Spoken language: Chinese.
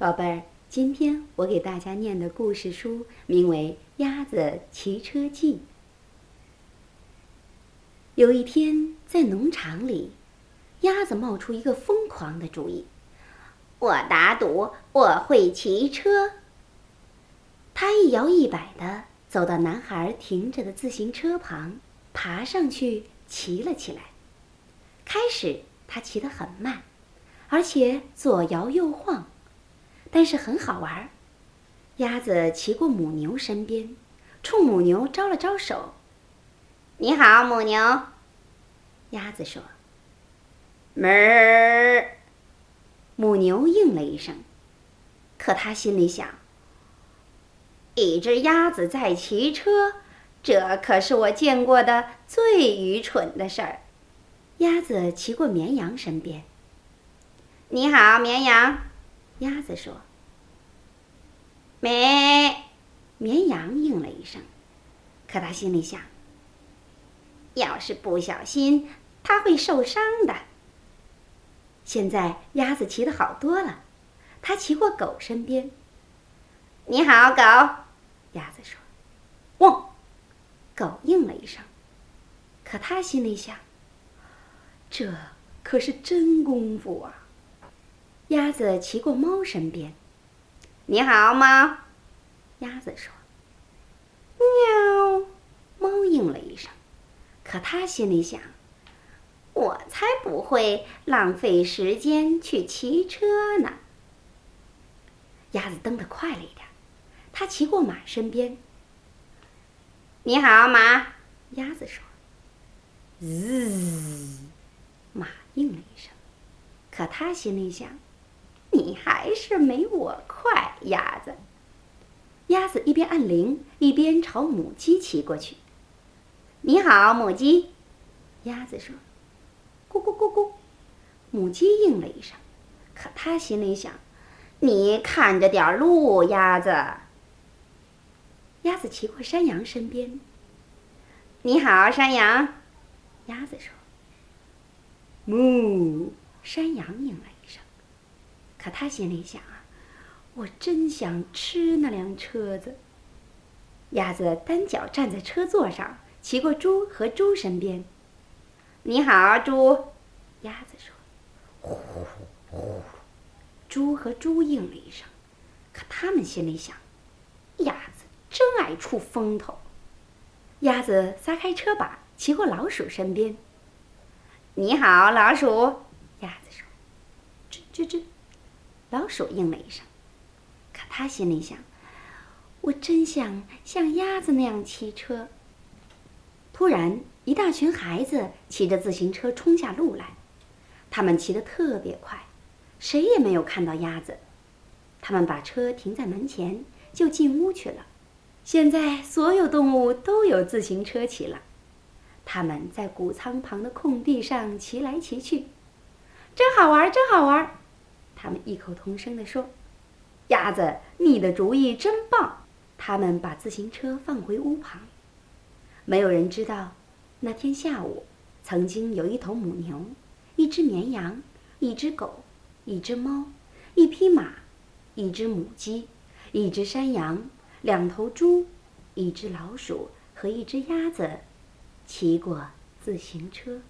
宝贝儿，今天我给大家念的故事书名为《鸭子骑车记》。有一天，在农场里，鸭子冒出一个疯狂的主意：“我打赌我会骑车。”它一摇一摆地走到男孩停着的自行车旁，爬上去骑了起来。开始，它骑得很慢，而且左摇右晃，但是很好玩。鸭子骑过母牛身边，冲母牛招了招手：“你好，母牛。”鸭子说：“哞。”母牛应了一声，可它心里想。一只鸭子在骑车，这可是我见过的最愚蠢的事儿。鸭子骑过绵羊身边。你好，绵羊。鸭子说。咩。绵羊应了一声，可他心里想：要是不小心，它会受伤的。现在鸭子骑的好多了，它骑过狗身边。你好，狗。鸭子说：“汪！”狗应了一声，可他心里想：“这可是真功夫啊！”鸭子骑过猫身边。“你好，猫。”鸭子说。“喵！”猫应了一声，可它心里想：“我才不会浪费时间去骑车呢。”鸭子蹬得快了一点。它骑过马身边。你好，马。鸭子说。嘶，马应了一声，可它心里想：你还是没我快，鸭子。鸭子一边按铃，一边朝母鸡骑过去。你好，母鸡。鸭子说。咕咕咕咕，母鸡应了一声，可它心里想：你看着点路，鸭子。鸭子骑过山羊身边。你好，山羊。鸭子说。哞！山羊应了一声。可他心里想啊，我真想吃那辆车子。鸭子单脚站在车座上，骑过猪和猪身边。你好，猪。鸭子说。呼呼！猪和猪应了一声。可他们心里想，鸭子。真爱出风头。鸭子撒开车把，骑过老鼠身边。你好，老鼠。鸭子说：“吱吱吱。”老鼠应了一声。可他心里想：“我真想像鸭子那样骑车。”突然，一大群孩子骑着自行车冲下路来。他们骑得特别快，谁也没有看到鸭子。他们把车停在门前，就进屋去了。现在所有动物都有自行车骑了，它们在谷仓旁的空地上骑来骑去，真好玩，真好玩！他们异口同声地说：“鸭子，你的主意真棒！”他们把自行车放回屋旁。没有人知道，那天下午，曾经有一头母牛，一只绵羊，一只狗，一只猫，一匹马，一只母鸡，一只山羊。两头猪，一只老鼠和一只鸭子，骑过自行车。